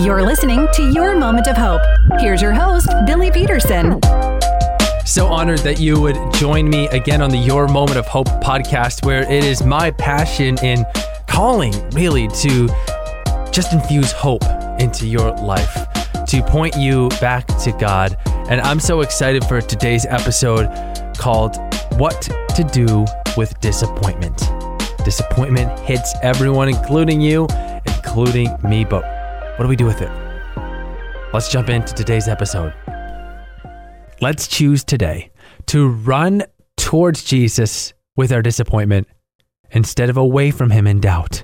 You're listening to Your Moment of Hope. Here's your host, Billy Peterson. So honored that you would join me again on the Your Moment of Hope podcast, where it is my passion in calling really to just infuse hope into your life, to point you back to God. And I'm so excited for today's episode called What to Do with Disappointment. Disappointment hits everyone, including you, including me, but what do we do with it? Let's jump into today's episode. Let's choose today to run towards Jesus with our disappointment instead of away from him in doubt.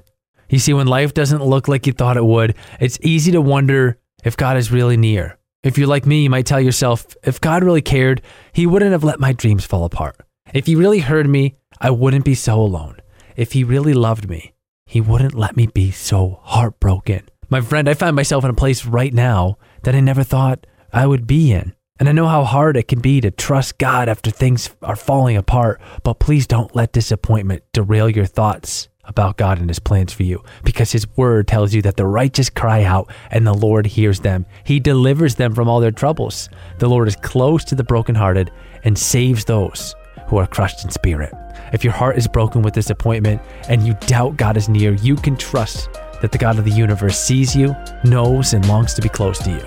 You see, when life doesn't look like you thought it would, it's easy to wonder if God is really near. If you're like me, you might tell yourself, if God really cared, he wouldn't have let my dreams fall apart. If he really heard me, I wouldn't be so alone. If he really loved me, he wouldn't let me be so heartbroken. My friend, I find myself in a place right now that I never thought I would be in. And I know how hard it can be to trust God after things are falling apart, but please don't let disappointment derail your thoughts about God and his plans for you because his word tells you that the righteous cry out and the Lord hears them. He delivers them from all their troubles. The Lord is close to the brokenhearted and saves those who are crushed in spirit. If your heart is broken with disappointment and you doubt God is near, you can trust that the God of the universe sees you, knows, and longs to be close to you.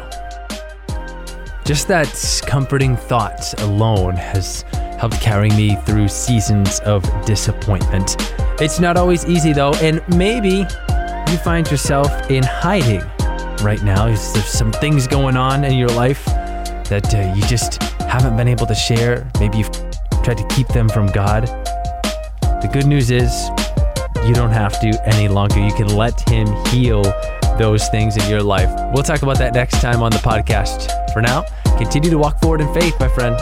Just that comforting thought alone has helped carry me through seasons of disappointment. It's not always easy though, and maybe you find yourself in hiding right now. There's some things going on in your life that uh, you just haven't been able to share. Maybe you've tried to keep them from God. The good news is you don't have to any longer. You can let Him heal those things in your life. We'll talk about that next time on the podcast. For now, continue to walk forward in faith, my friend.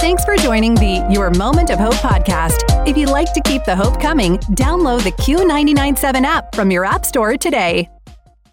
Thanks for joining the Your Moment of Hope podcast. If you'd like to keep the hope coming, download the Q997 app from your App Store today.